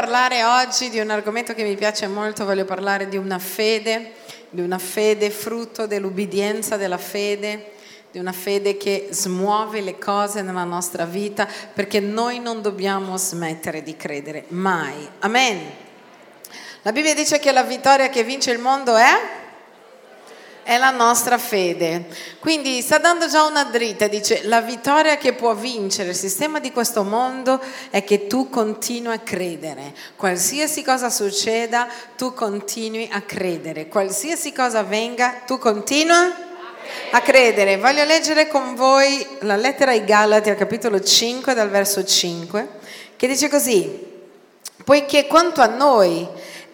parlare oggi di un argomento che mi piace molto, voglio parlare di una fede, di una fede frutto dell'ubbidienza della fede, di una fede che smuove le cose nella nostra vita, perché noi non dobbiamo smettere di credere, mai. Amen. La Bibbia dice che la vittoria che vince il mondo è? È la nostra fede. Quindi sta dando già una dritta, dice la vittoria che può vincere il sistema di questo mondo è che tu continui a credere. Qualsiasi cosa succeda, tu continui a credere. Qualsiasi cosa venga, tu continui a credere. Voglio leggere con voi la lettera ai Galati al capitolo 5 dal verso 5 che dice così, poiché quanto a noi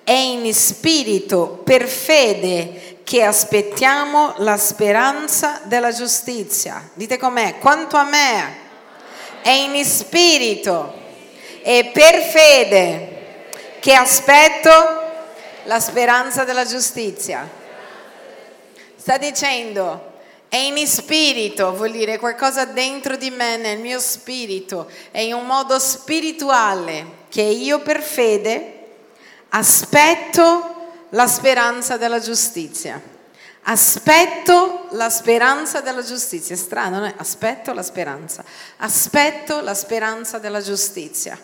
è in spirito per fede che aspettiamo la speranza della giustizia. Dite com'è, quanto a me è in spirito e per fede che aspetto la speranza della giustizia. Sta dicendo, è in spirito, vuol dire qualcosa dentro di me, nel mio spirito, è in un modo spirituale che io per fede aspetto la speranza della giustizia. Aspetto la speranza della giustizia. È strano, no? Aspetto la speranza. Aspetto la speranza della giustizia.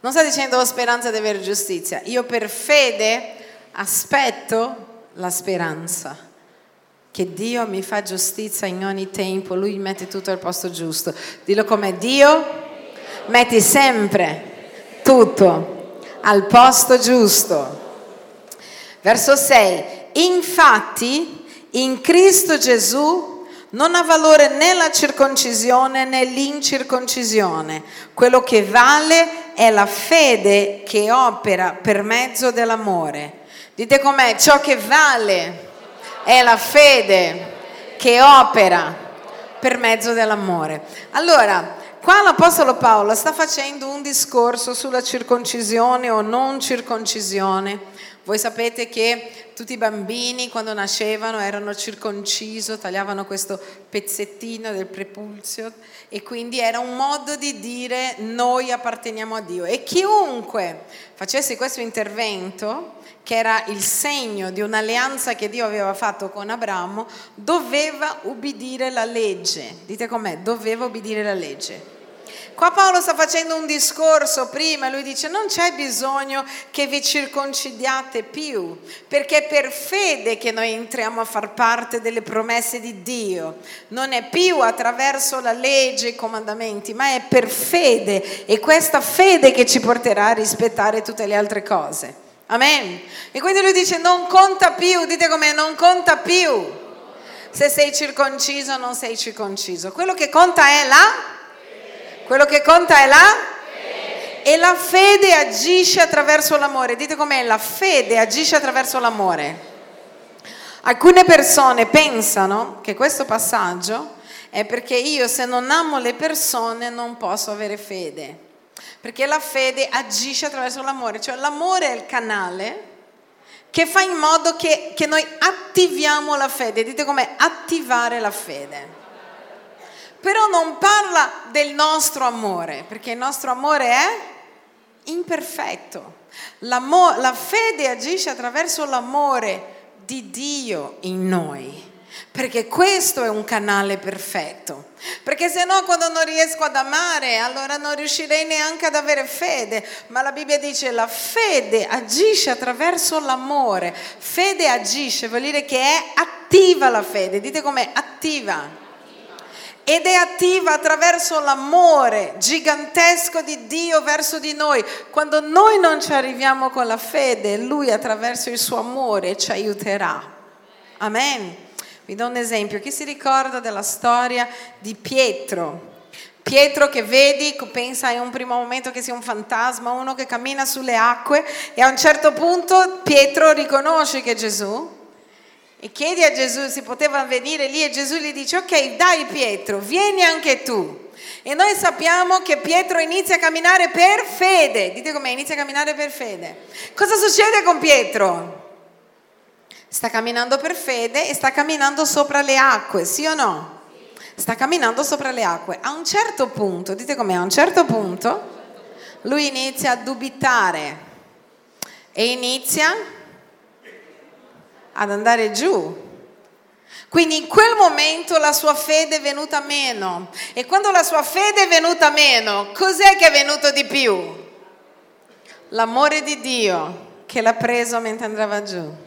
Non sta dicendo ho speranza di avere giustizia. Io per fede aspetto la speranza. Che Dio mi fa giustizia in ogni tempo. Lui mette tutto al posto giusto. Dillo come Dio metti sempre tutto al posto giusto. Verso 6. Infatti, in Cristo Gesù non ha valore né la circoncisione né l'incirconcisione. Quello che vale è la fede che opera per mezzo dell'amore. Dite com'è? Ciò che vale è la fede che opera per mezzo dell'amore. Allora, Qua l'Apostolo Paolo sta facendo un discorso sulla circoncisione o non circoncisione. Voi sapete che tutti i bambini quando nascevano erano circoncisi, tagliavano questo pezzettino del prepulsio e quindi era un modo di dire noi apparteniamo a Dio. E chiunque facesse questo intervento, che era il segno di un'alleanza che Dio aveva fatto con Abramo, doveva ubbidire la legge. Dite com'è? Doveva ubbidire la legge. Qua Paolo sta facendo un discorso prima, lui dice non c'è bisogno che vi circoncidiate più, perché è per fede che noi entriamo a far parte delle promesse di Dio. Non è più attraverso la legge e i comandamenti, ma è per fede. E questa fede che ci porterà a rispettare tutte le altre cose. Amen. E quindi lui dice non conta più, dite com'è, non conta più se sei circonciso o non sei circonciso. Quello che conta è la quello che conta è la? Fede. E la fede agisce attraverso l'amore. Dite com'è? La fede agisce attraverso l'amore. Alcune persone pensano che questo passaggio è perché io se non amo le persone non posso avere fede. Perché la fede agisce attraverso l'amore, cioè l'amore è il canale che fa in modo che, che noi attiviamo la fede. Dite com'è? Attivare la fede però non parla del nostro amore, perché il nostro amore è imperfetto. La fede agisce attraverso l'amore di Dio in noi, perché questo è un canale perfetto. Perché se no quando non riesco ad amare, allora non riuscirei neanche ad avere fede. Ma la Bibbia dice la fede agisce attraverso l'amore. Fede agisce, vuol dire che è attiva la fede. Dite com'è attiva ed è attiva attraverso l'amore gigantesco di Dio verso di noi. Quando noi non ci arriviamo con la fede, Lui attraverso il suo amore ci aiuterà. Amen. Vi do un esempio. Chi si ricorda della storia di Pietro? Pietro che vedi, pensa in un primo momento che sia un fantasma, uno che cammina sulle acque e a un certo punto Pietro riconosce che è Gesù e chiede a Gesù se poteva venire lì e Gesù gli dice ok dai Pietro, vieni anche tu. E noi sappiamo che Pietro inizia a camminare per fede. Dite com'è, inizia a camminare per fede. Cosa succede con Pietro? Sta camminando per fede e sta camminando sopra le acque, sì o no? Sta camminando sopra le acque. A un certo punto, dite com'è, a un certo punto lui inizia a dubitare e inizia ad andare giù. Quindi in quel momento la sua fede è venuta meno. E quando la sua fede è venuta meno, cos'è che è venuto di più? L'amore di Dio che l'ha preso mentre andava giù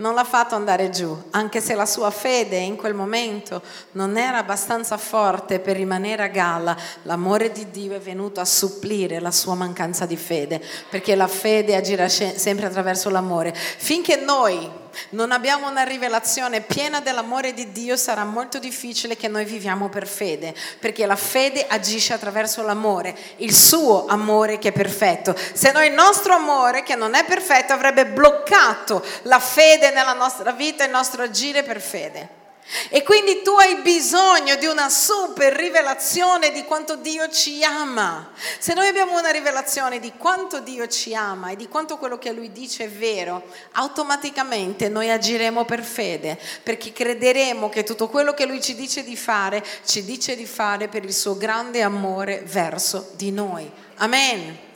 non l'ha fatto andare giù, anche se la sua fede in quel momento non era abbastanza forte per rimanere a galla, l'amore di Dio è venuto a supplire la sua mancanza di fede, perché la fede agirà sempre attraverso l'amore. Finché noi non abbiamo una rivelazione piena dell'amore di Dio, sarà molto difficile che noi viviamo per fede, perché la fede agisce attraverso l'amore, il suo amore che è perfetto. Se no il nostro amore, che non è perfetto, avrebbe bloccato la fede nella nostra vita, il nostro agire per fede. E quindi tu hai bisogno di una super rivelazione di quanto Dio ci ama. Se noi abbiamo una rivelazione di quanto Dio ci ama e di quanto quello che Lui dice è vero, automaticamente noi agiremo per fede, perché crederemo che tutto quello che Lui ci dice di fare, ci dice di fare per il suo grande amore verso di noi. Amen.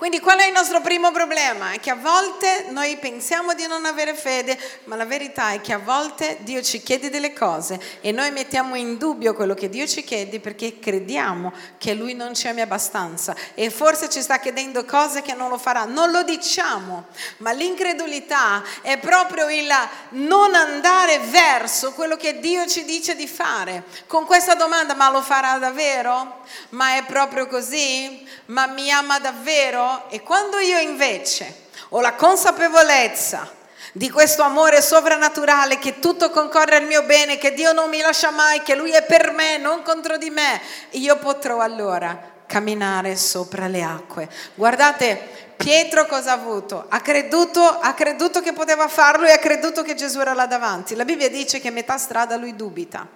Quindi qual è il nostro primo problema? È che a volte noi pensiamo di non avere fede, ma la verità è che a volte Dio ci chiede delle cose e noi mettiamo in dubbio quello che Dio ci chiede perché crediamo che Lui non ci ami abbastanza e forse ci sta chiedendo cose che non lo farà. Non lo diciamo, ma l'incredulità è proprio il non andare verso quello che Dio ci dice di fare. Con questa domanda, ma lo farà davvero? Ma è proprio così? Ma mi ama davvero? E quando io invece ho la consapevolezza di questo amore sovrannaturale che tutto concorre al mio bene, che Dio non mi lascia mai, che Lui è per me, non contro di me, io potrò allora camminare sopra le acque. Guardate, Pietro cosa ha avuto? Ha creduto, ha creduto che poteva farlo e ha creduto che Gesù era là davanti. La Bibbia dice che a metà strada lui dubita.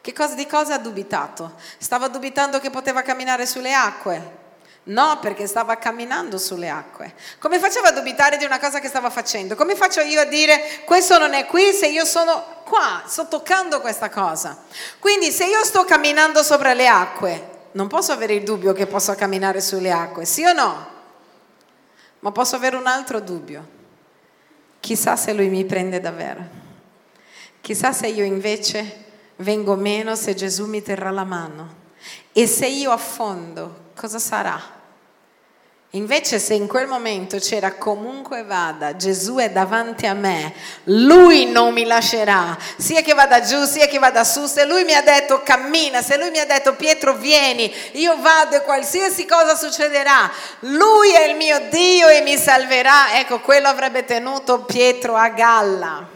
Che cosa, di cosa ha dubitato? Stava dubitando che poteva camminare sulle acque. No, perché stava camminando sulle acque. Come faceva a dubitare di una cosa che stava facendo? Come faccio io a dire questo non è qui se io sono qua, sto toccando questa cosa? Quindi se io sto camminando sopra le acque, non posso avere il dubbio che posso camminare sulle acque, sì o no? Ma posso avere un altro dubbio. Chissà se lui mi prende davvero. Chissà se io invece vengo meno se Gesù mi terrà la mano. E se io affondo, cosa sarà? Invece se in quel momento c'era comunque vada, Gesù è davanti a me, lui non mi lascerà, sia che vada giù, sia che vada su, se lui mi ha detto cammina, se lui mi ha detto Pietro vieni, io vado e qualsiasi cosa succederà, lui è il mio Dio e mi salverà, ecco quello avrebbe tenuto Pietro a galla.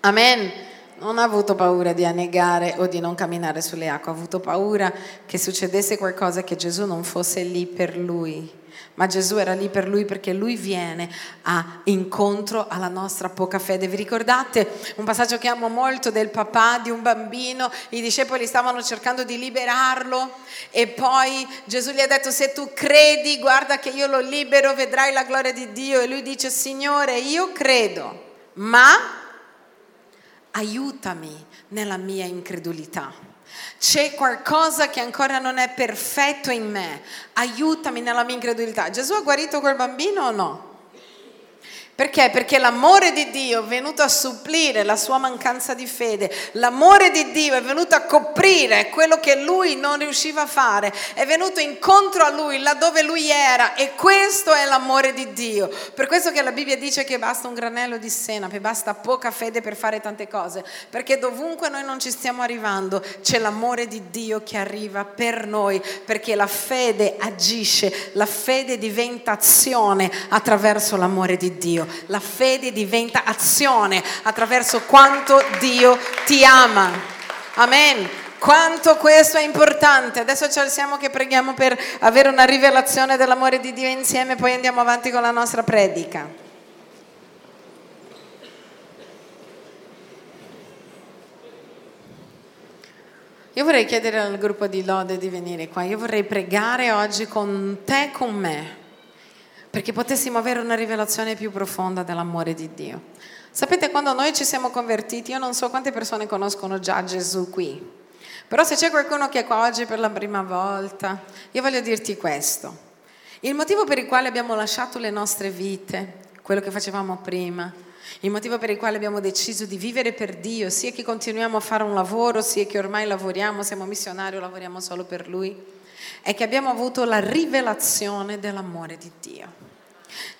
Amen non ha avuto paura di annegare o di non camminare sulle acque, ha avuto paura che succedesse qualcosa che Gesù non fosse lì per lui. Ma Gesù era lì per lui perché lui viene a incontro alla nostra poca fede. Vi ricordate un passaggio che amo molto del papà di un bambino? I discepoli stavano cercando di liberarlo e poi Gesù gli ha detto se tu credi, guarda che io lo libero, vedrai la gloria di Dio. E lui dice Signore, io credo, ma aiutami nella mia incredulità. C'è qualcosa che ancora non è perfetto in me, aiutami nella mia incredulità. Gesù ha guarito quel bambino o no? Perché? Perché l'amore di Dio è venuto a supplire la sua mancanza di fede, l'amore di Dio è venuto a coprire quello che lui non riusciva a fare, è venuto incontro a lui laddove lui era e questo è l'amore di Dio. Per questo che la Bibbia dice che basta un granello di senape, basta poca fede per fare tante cose, perché dovunque noi non ci stiamo arrivando c'è l'amore di Dio che arriva per noi, perché la fede agisce, la fede diventa azione attraverso l'amore di Dio. La fede diventa azione attraverso quanto Dio ti ama. Amen. Quanto questo è importante. Adesso ci alziamo che preghiamo per avere una rivelazione dell'amore di Dio insieme, poi andiamo avanti con la nostra predica. Io vorrei chiedere al gruppo di Lode di venire qua. Io vorrei pregare oggi con te con me perché potessimo avere una rivelazione più profonda dell'amore di Dio. Sapete, quando noi ci siamo convertiti, io non so quante persone conoscono già Gesù qui, però se c'è qualcuno che è qua oggi per la prima volta, io voglio dirti questo. Il motivo per il quale abbiamo lasciato le nostre vite, quello che facevamo prima, il motivo per il quale abbiamo deciso di vivere per Dio, sia che continuiamo a fare un lavoro, sia che ormai lavoriamo, siamo missionari o lavoriamo solo per Lui, è che abbiamo avuto la rivelazione dell'amore di Dio.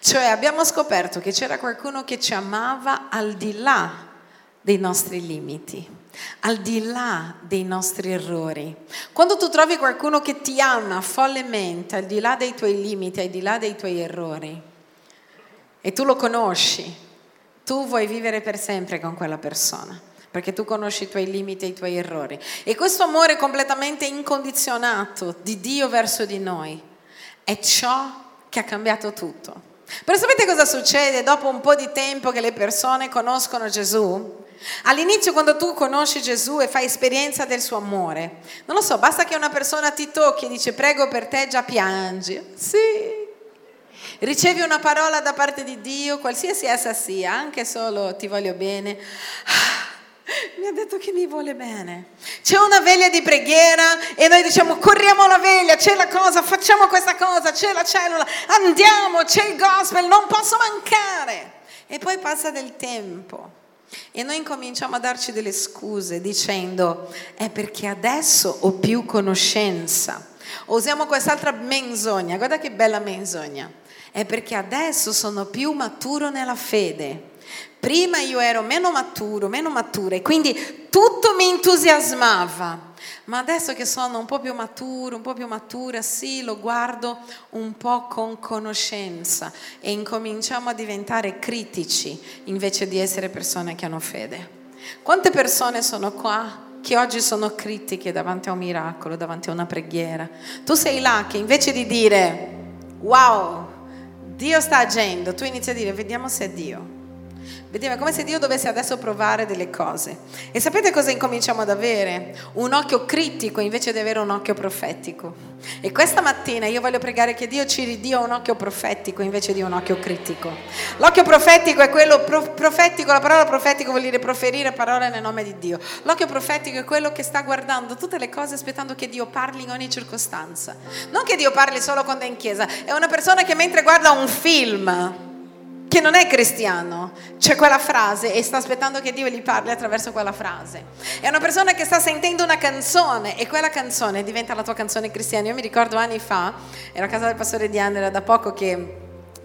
Cioè abbiamo scoperto che c'era qualcuno che ci amava al di là dei nostri limiti, al di là dei nostri errori. Quando tu trovi qualcuno che ti ama follemente, al di là dei tuoi limiti, al di là dei tuoi errori, e tu lo conosci, tu vuoi vivere per sempre con quella persona perché tu conosci i tuoi limiti e i tuoi errori. E questo amore completamente incondizionato di Dio verso di noi è ciò che ha cambiato tutto. Però sapete cosa succede dopo un po' di tempo che le persone conoscono Gesù? All'inizio quando tu conosci Gesù e fai esperienza del suo amore, non lo so, basta che una persona ti tocchi e dice prego per te, già piangi. Sì. Ricevi una parola da parte di Dio, qualsiasi essa sia, anche solo ti voglio bene. Mi ha detto che mi vuole bene. C'è una veglia di preghiera e noi diciamo corriamo la veglia, c'è la cosa, facciamo questa cosa, c'è la cellula, andiamo, c'è il gospel, non posso mancare. E poi passa del tempo e noi incominciamo a darci delle scuse dicendo è perché adesso ho più conoscenza. Usiamo quest'altra menzogna, guarda che bella menzogna. È perché adesso sono più maturo nella fede Prima io ero meno maturo, meno matura e quindi tutto mi entusiasmava. Ma adesso che sono un po' più maturo, un po' più matura, sì, lo guardo un po' con conoscenza e incominciamo a diventare critici invece di essere persone che hanno fede. Quante persone sono qua che oggi sono critiche davanti a un miracolo, davanti a una preghiera? Tu sei là che invece di dire wow, Dio sta agendo, tu inizi a dire vediamo se è Dio. È come se Dio dovesse adesso provare delle cose. E sapete cosa incominciamo ad avere? Un occhio critico invece di avere un occhio profetico. E questa mattina io voglio pregare che Dio ci ridia un occhio profetico invece di un occhio critico. L'occhio profetico è quello pro- profetico, la parola profetico vuol dire proferire parole nel nome di Dio. L'occhio profetico è quello che sta guardando tutte le cose aspettando che Dio parli in ogni circostanza. Non che Dio parli solo quando è in chiesa, è una persona che mentre guarda un film che non è cristiano, c'è quella frase e sta aspettando che Dio gli parli attraverso quella frase. È una persona che sta sentendo una canzone e quella canzone diventa la tua canzone cristiana. Io mi ricordo anni fa, ero a casa del pastore di Andrea da poco che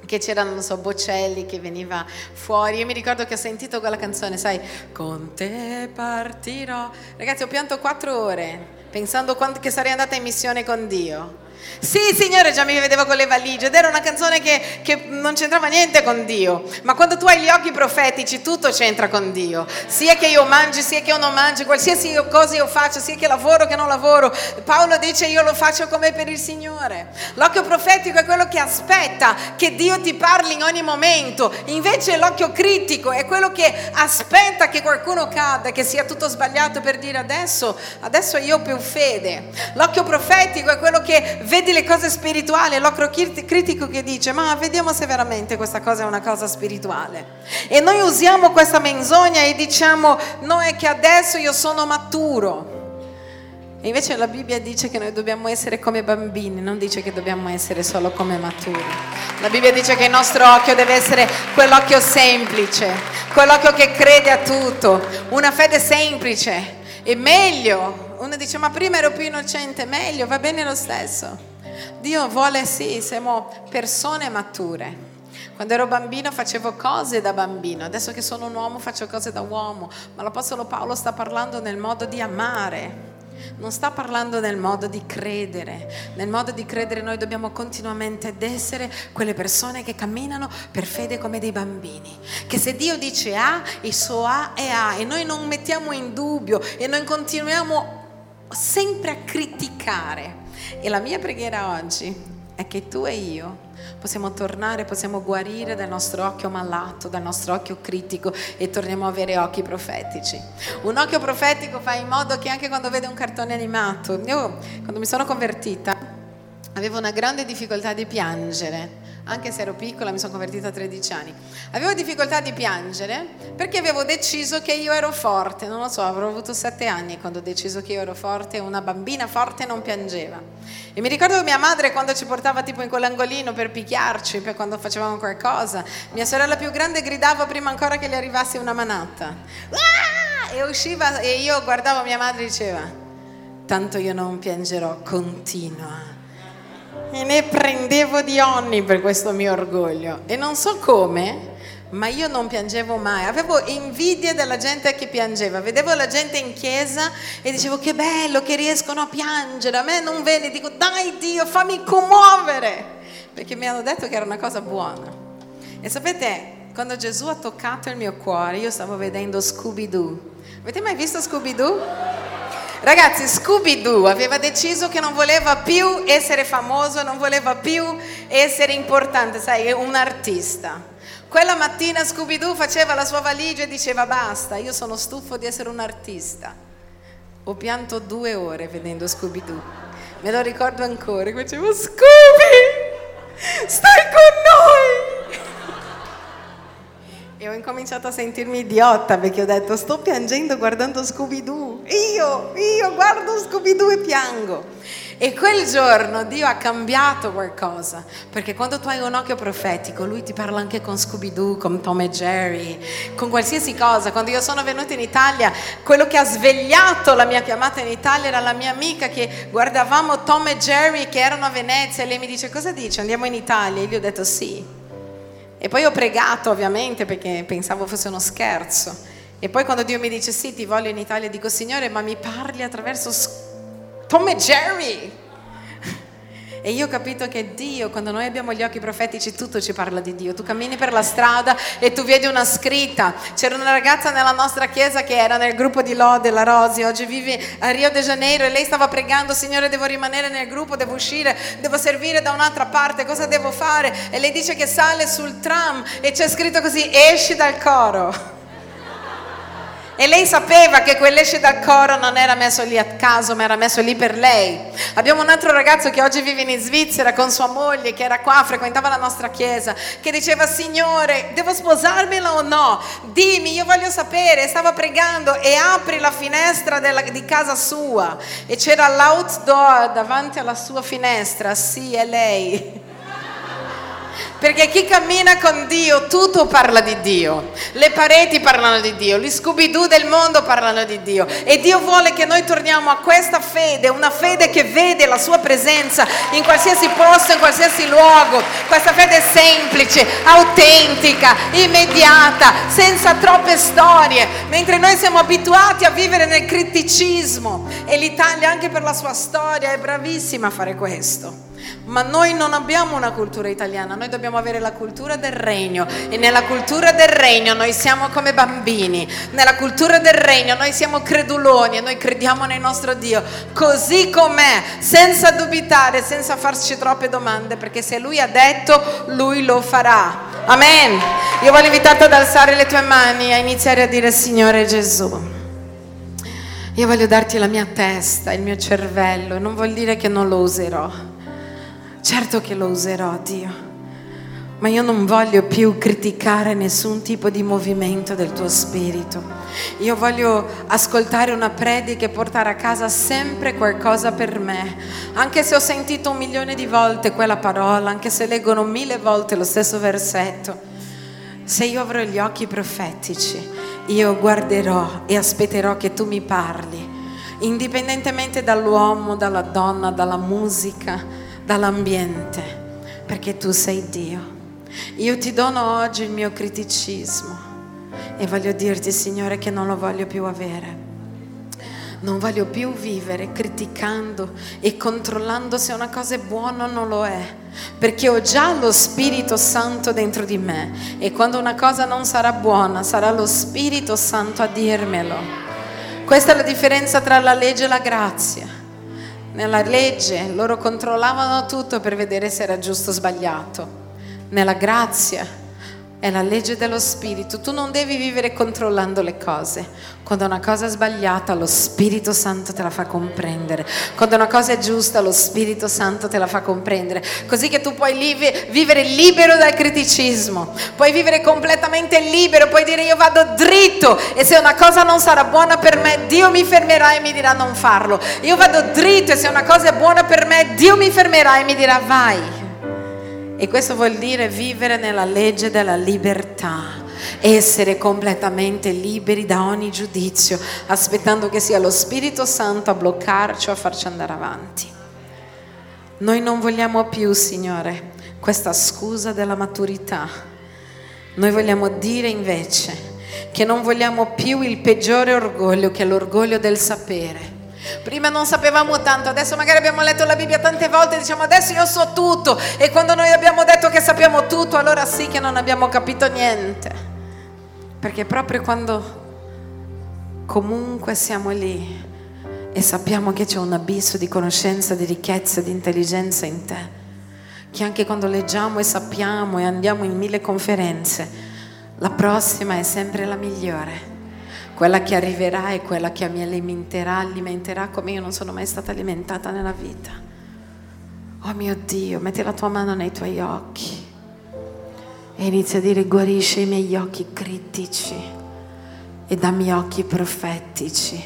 che c'erano, non so, Bocelli che veniva fuori. Io mi ricordo che ho sentito quella canzone, sai, con te partirò. Ragazzi, ho pianto quattro ore pensando che sarei andata in missione con Dio. Sì, Signore, già mi vedevo con le valigie ed era una canzone che, che, non c'entrava niente con Dio. Ma quando tu hai gli occhi profetici, tutto c'entra con Dio. Sia che io mangi, sia che io non mangi, qualsiasi cosa io faccio, sia che lavoro che non lavoro. Paolo dice io lo faccio come per il Signore. L'occhio profetico è quello che aspetta che Dio ti parli in ogni momento. Invece l'occhio critico è quello che aspetta che qualcuno cada, che sia tutto sbagliato per dire adesso, adesso io ho più fede. L'occhio profetico è quello che vedi le cose spirituali, l'occhio critico che dice ma vediamo se veramente questa cosa è una cosa spirituale. E noi usiamo questa menzogna e diciamo no è che adesso io sono maturo. E invece la Bibbia dice che noi dobbiamo essere come bambini, non dice che dobbiamo essere solo come maturi. La Bibbia dice che il nostro occhio deve essere quell'occhio semplice, quell'occhio che crede a tutto, una fede semplice. E meglio uno dice ma prima ero più innocente, meglio, va bene lo stesso. Dio vuole sì, siamo persone mature. Quando ero bambino facevo cose da bambino, adesso che sono un uomo faccio cose da uomo, ma l'Apostolo Paolo sta parlando nel modo di amare. Non sta parlando nel modo di credere. Nel modo di credere noi dobbiamo continuamente ad essere quelle persone che camminano per fede come dei bambini. Che se Dio dice A, il suo A è A e noi non mettiamo in dubbio e noi continuiamo sempre a criticare. E la mia preghiera oggi è che tu e io possiamo tornare, possiamo guarire dal nostro occhio malato, dal nostro occhio critico e torniamo a avere occhi profetici. Un occhio profetico fa in modo che anche quando vede un cartone animato, io quando mi sono convertita avevo una grande difficoltà di piangere anche se ero piccola, mi sono convertita a 13 anni. Avevo difficoltà di piangere perché avevo deciso che io ero forte, non lo so, avrò avuto 7 anni quando ho deciso che io ero forte, una bambina forte non piangeva. E mi ricordo che mia madre quando ci portava tipo in quell'angolino per picchiarci, per quando facevamo qualcosa, mia sorella più grande gridava prima ancora che le arrivasse una manata. Ah! E usciva e io guardavo mia madre e diceva, tanto io non piangerò, continua e ne prendevo di ogni per questo mio orgoglio. E non so come, ma io non piangevo mai. Avevo invidia della gente che piangeva. Vedevo la gente in chiesa e dicevo che bello che riescono a piangere. A me non vedi, dico dai Dio, fammi commuovere. Perché mi hanno detto che era una cosa buona. E sapete, quando Gesù ha toccato il mio cuore, io stavo vedendo Scooby-Doo. Avete mai visto Scooby-Doo? Ragazzi, Scooby-Doo aveva deciso che non voleva più essere famoso, non voleva più essere importante, sai, un artista. Quella mattina Scooby-Doo faceva la sua valigia e diceva basta, io sono stufo di essere un artista. Ho pianto due ore vedendo Scooby-Doo. Me lo ricordo ancora, dicevo Scooby, stai con noi! E ho incominciato a sentirmi idiota perché ho detto sto piangendo guardando Scooby-Doo. Io, io guardo Scooby-Doo e piango. E quel giorno Dio ha cambiato qualcosa, perché quando tu hai un occhio profetico, Lui ti parla anche con Scooby-Doo, con Tom e Jerry, con qualsiasi cosa. Quando io sono venuta in Italia, quello che ha svegliato la mia chiamata in Italia era la mia amica che guardavamo Tom e Jerry che erano a Venezia e lei mi dice cosa dice? Andiamo in Italia? E gli ho detto sì. E poi ho pregato ovviamente perché pensavo fosse uno scherzo. E poi quando Dio mi dice sì, ti voglio in Italia, dico Signore, ma mi parli attraverso Tom e Jerry. E io ho capito che Dio, quando noi abbiamo gli occhi profetici, tutto ci parla di Dio. Tu cammini per la strada e tu vedi una scritta. C'era una ragazza nella nostra chiesa che era nel gruppo di Lode, la Rosi, oggi vive a Rio de Janeiro e lei stava pregando, Signore devo rimanere nel gruppo, devo uscire, devo servire da un'altra parte, cosa devo fare? E lei dice che sale sul tram e c'è scritto così, esci dal coro. E lei sapeva che quell'esce dal coro non era messo lì a caso, ma era messo lì per lei. Abbiamo un altro ragazzo che oggi vive in Svizzera con sua moglie, che era qua, frequentava la nostra chiesa, che diceva, Signore, devo sposarmela o no? Dimmi, io voglio sapere. Stava pregando e apri la finestra della, di casa sua e c'era l'outdoor davanti alla sua finestra. Sì, è lei. Perché chi cammina con Dio tutto parla di Dio. Le pareti parlano di Dio, gli Scooby-Doo del mondo parlano di Dio. E Dio vuole che noi torniamo a questa fede, una fede che vede la sua presenza in qualsiasi posto, in qualsiasi luogo. Questa fede semplice, autentica, immediata, senza troppe storie. Mentre noi siamo abituati a vivere nel criticismo. E l'Italia anche per la sua storia è bravissima a fare questo. Ma noi non abbiamo una cultura italiana, noi dobbiamo avere la cultura del regno e nella cultura del regno noi siamo come bambini, nella cultura del regno noi siamo creduloni e noi crediamo nel nostro Dio così com'è, senza dubitare, senza farci troppe domande, perché se Lui ha detto, Lui lo farà. Amen. Io voglio invitarti ad alzare le tue mani e a iniziare a dire Signore Gesù. Io voglio darti la mia testa, il mio cervello, non vuol dire che non lo userò. Certo che lo userò, Dio, ma io non voglio più criticare nessun tipo di movimento del tuo spirito. Io voglio ascoltare una predica e portare a casa sempre qualcosa per me, anche se ho sentito un milione di volte quella parola, anche se leggono mille volte lo stesso versetto. Se io avrò gli occhi profetici, io guarderò e aspetterò che tu mi parli, indipendentemente dall'uomo, dalla donna, dalla musica dall'ambiente, perché tu sei Dio. Io ti dono oggi il mio criticismo e voglio dirti, Signore, che non lo voglio più avere. Non voglio più vivere criticando e controllando se una cosa è buona o non lo è, perché ho già lo Spirito Santo dentro di me e quando una cosa non sarà buona sarà lo Spirito Santo a dirmelo. Questa è la differenza tra la legge e la grazia nella legge loro controllavano tutto per vedere se era giusto o sbagliato. Nella grazia È la legge dello spirito. Tu non devi vivere controllando le cose. Quando una cosa è sbagliata, lo Spirito Santo te la fa comprendere. Quando una cosa è giusta, lo Spirito Santo te la fa comprendere. Così che tu puoi vivere libero dal criticismo. Puoi vivere completamente libero. Puoi dire io vado dritto e se una cosa non sarà buona per me, Dio mi fermerà e mi dirà non farlo. Io vado dritto e se una cosa è buona per me, Dio mi fermerà e mi dirà vai. E questo vuol dire vivere nella legge della libertà, essere completamente liberi da ogni giudizio, aspettando che sia lo Spirito Santo a bloccarci o a farci andare avanti. Noi non vogliamo più, Signore, questa scusa della maturità. Noi vogliamo dire invece che non vogliamo più il peggiore orgoglio che è l'orgoglio del sapere Prima non sapevamo tanto, adesso magari abbiamo letto la Bibbia tante volte e diciamo adesso io so tutto e quando noi abbiamo detto che sappiamo tutto allora sì che non abbiamo capito niente. Perché proprio quando comunque siamo lì e sappiamo che c'è un abisso di conoscenza, di ricchezza, di intelligenza in te, che anche quando leggiamo e sappiamo e andiamo in mille conferenze, la prossima è sempre la migliore quella che arriverà è quella che mi alimenterà, alimenterà come io non sono mai stata alimentata nella vita. Oh mio Dio, metti la tua mano nei tuoi occhi e inizia a dire guarisce i miei occhi critici e dammi occhi profetici,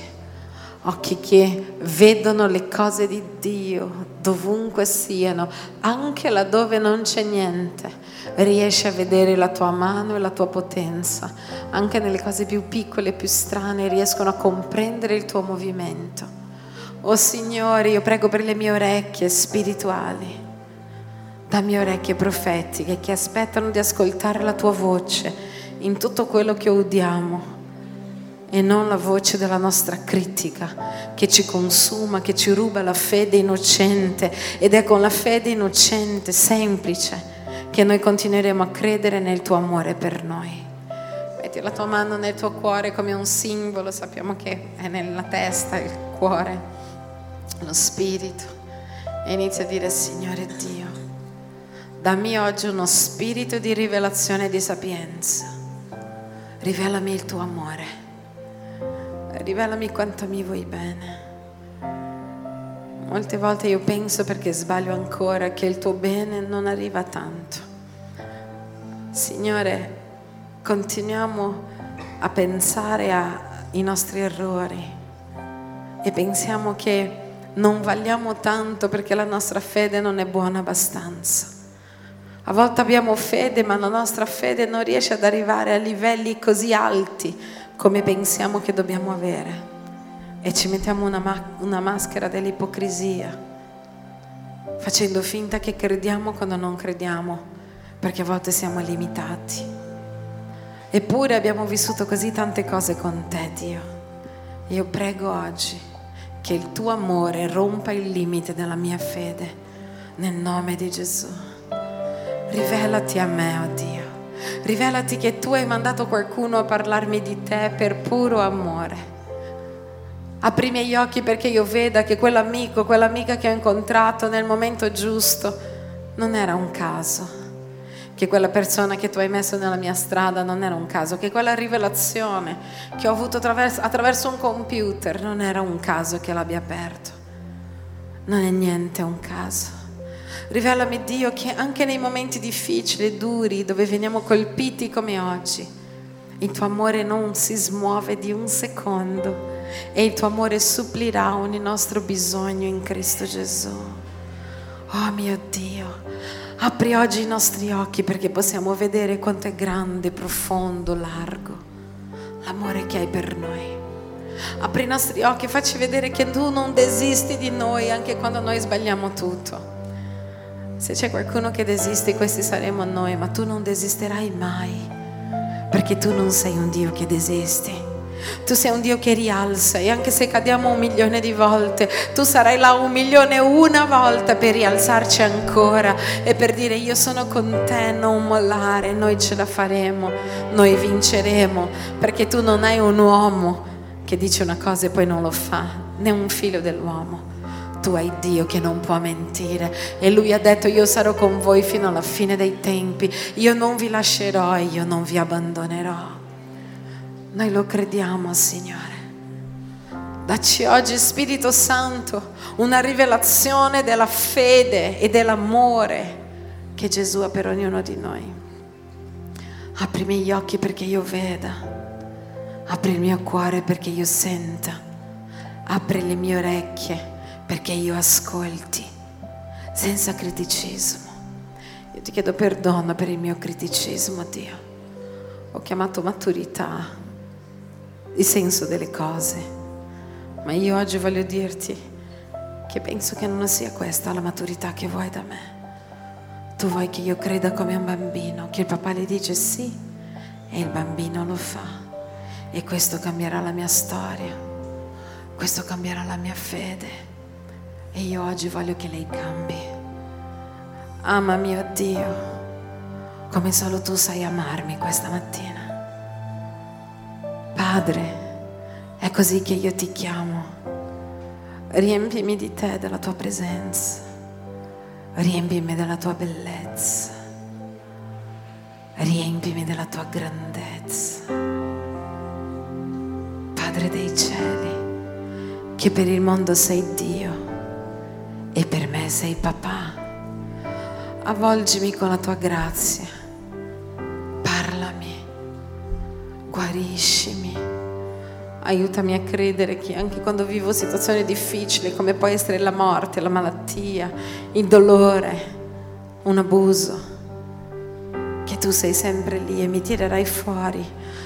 occhi che vedono le cose di Dio dovunque siano, anche laddove non c'è niente riesci a vedere la tua mano e la tua potenza. Anche nelle cose più piccole e più strane riescono a comprendere il tuo movimento. Oh Signore, io prego per le mie orecchie spirituali, dammi orecchie profetiche che aspettano di ascoltare la tua voce in tutto quello che udiamo e non la voce della nostra critica che ci consuma, che ci ruba la fede innocente ed è con la fede innocente, semplice, che noi continueremo a credere nel tuo amore per noi. Metti la tua mano nel tuo cuore come un simbolo, sappiamo che è nella testa il cuore, lo spirito. E inizia a dire, Signore Dio, dammi oggi uno spirito di rivelazione e di sapienza. Rivelami il tuo amore. Rivelami quanto mi vuoi bene. Molte volte io penso perché sbaglio ancora che il tuo bene non arriva tanto. Signore, continuiamo a pensare ai nostri errori e pensiamo che non valiamo tanto perché la nostra fede non è buona abbastanza. A volte abbiamo fede, ma la nostra fede non riesce ad arrivare a livelli così alti come pensiamo che dobbiamo avere e ci mettiamo una, ma- una maschera dell'ipocrisia, facendo finta che crediamo quando non crediamo, perché a volte siamo limitati. Eppure abbiamo vissuto così tante cose con te, Dio. Io prego oggi che il tuo amore rompa il limite della mia fede, nel nome di Gesù. Rivelati a me, oh Dio. Rivelati che tu hai mandato qualcuno a parlarmi di te per puro amore Apri i miei occhi perché io veda che quell'amico, quell'amica che ho incontrato nel momento giusto non era un caso. Che quella persona che tu hai messo nella mia strada non era un caso, che quella rivelazione che ho avuto attraverso, attraverso un computer non era un caso che l'abbia aperto. Non è niente un caso. Rivelami Dio che anche nei momenti difficili e duri dove veniamo colpiti come oggi, il tuo amore non si smuove di un secondo e il tuo amore supplirà ogni nostro bisogno in Cristo Gesù. Oh mio Dio, apri oggi i nostri occhi perché possiamo vedere quanto è grande, profondo, largo l'amore che hai per noi. Apri i nostri occhi e facci vedere che tu non desisti di noi anche quando noi sbagliamo tutto. Se c'è qualcuno che desiste, questi saremo noi, ma tu non desisterai mai, perché tu non sei un Dio che desisti. Tu sei un Dio che rialza e anche se cadiamo un milione di volte, tu sarai là un milione una volta per rialzarci ancora e per dire io sono con te, non mollare, noi ce la faremo, noi vinceremo, perché tu non hai un uomo che dice una cosa e poi non lo fa, né un figlio dell'uomo. tu hai Dio che non può mentire e lui ha detto io sarò con voi fino alla fine dei tempi, io non vi lascerò e io non vi abbandonerò. Noi lo crediamo, Signore. Dacci oggi, Spirito Santo, una rivelazione della fede e dell'amore che Gesù ha per ognuno di noi. Apri i miei occhi perché io veda, apri il mio cuore perché io senta, apri le mie orecchie perché io ascolti senza criticismo. Io ti chiedo perdono per il mio criticismo, Dio. Ho chiamato maturità, il senso delle cose, ma io oggi voglio dirti che penso che non sia questa la maturità che vuoi da me. Tu vuoi che io creda come un bambino, che il papà le dice sì e il bambino lo fa. E questo cambierà la mia storia, questo cambierà la mia fede. E io oggi voglio che lei cambi. Ama mio Dio, come solo tu sai amarmi questa mattina. Padre, è così che io ti chiamo. Riempimi di te, della tua presenza. Riempimi della tua bellezza. Riempimi della tua grandezza. Padre dei cieli, che per il mondo sei Dio e per me sei papà. Avvolgimi con la tua grazia, parlami, guariscimi, aiutami a credere che anche quando vivo situazioni difficili, come può essere la morte, la malattia, il dolore, un abuso, che tu sei sempre lì e mi tirerai fuori,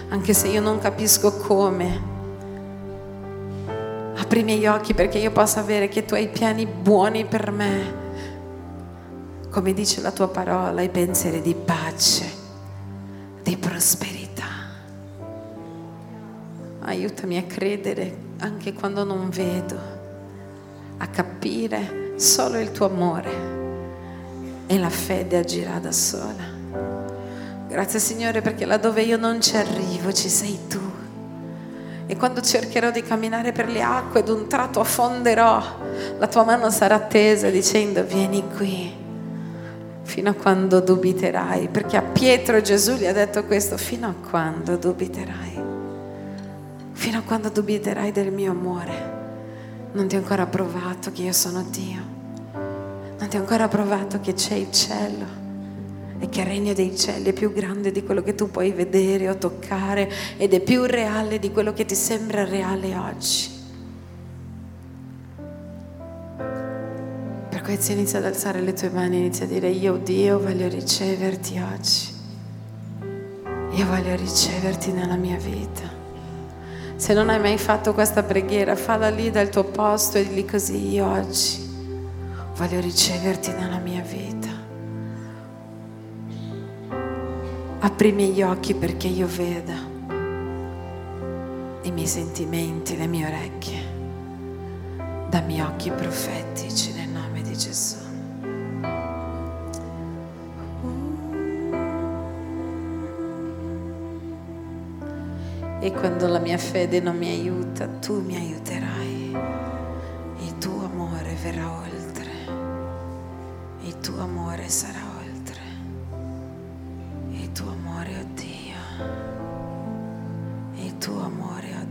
anche se io non capisco come Apri i miei occhi perché io possa avere che tu hai piani buoni per me. Come dice la tua parola, i pensieri di pace, di prosperità. Aiutami a credere anche quando non vedo, a capire solo il tuo amore e la fede agirà da sola. Grazie Signore perché laddove io non ci arrivo ci sei tu. E quando cercherò di camminare per le acque, d'un tratto affonderò, la tua mano sarà tesa dicendo vieni qui, fino a quando dubiterai. Perché a Pietro Gesù gli ha detto questo, fino a quando dubiterai? Fino a quando dubiterai del mio amore? Non ti ho ancora provato che io sono Dio. Non ti ho ancora provato che c'è il cielo e che il regno dei cieli è più grande di quello che tu puoi vedere o toccare ed è più reale di quello che ti sembra reale oggi. Per questo inizia ad alzare le tue mani, inizia a dire io Dio voglio riceverti oggi, io voglio riceverti nella mia vita. Se non hai mai fatto questa preghiera, falla lì dal tuo posto e lì così io oggi voglio riceverti nella mia vita. Apri i miei occhi perché io veda i miei sentimenti, le mie orecchie. Dammi occhi profetici nel nome di Gesù. E quando la mia fede non mi aiuta, tu mi aiuterai. Il tuo amore verrà oltre. Il tuo amore sarà oltre tuo amore, oh Dio, il tuo amore, oh Dio.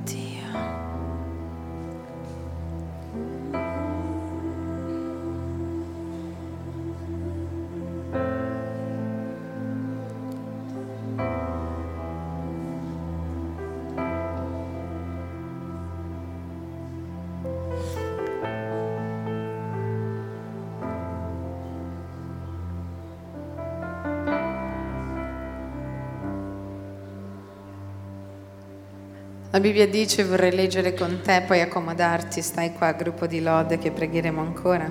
La Bibbia dice, vorrei leggere con te, poi accomodarti, stai qua, gruppo di lode che pregheremo ancora.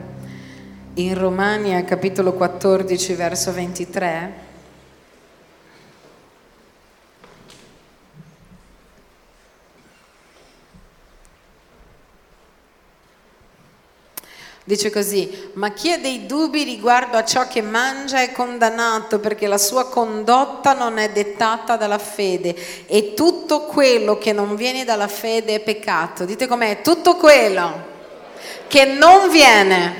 In Romania, capitolo 14, verso 23. Dice così, ma chi ha dei dubbi riguardo a ciò che mangia è condannato perché la sua condotta non è dettata dalla fede e tutto quello che non viene dalla fede è peccato. Dite com'è, tutto quello che non viene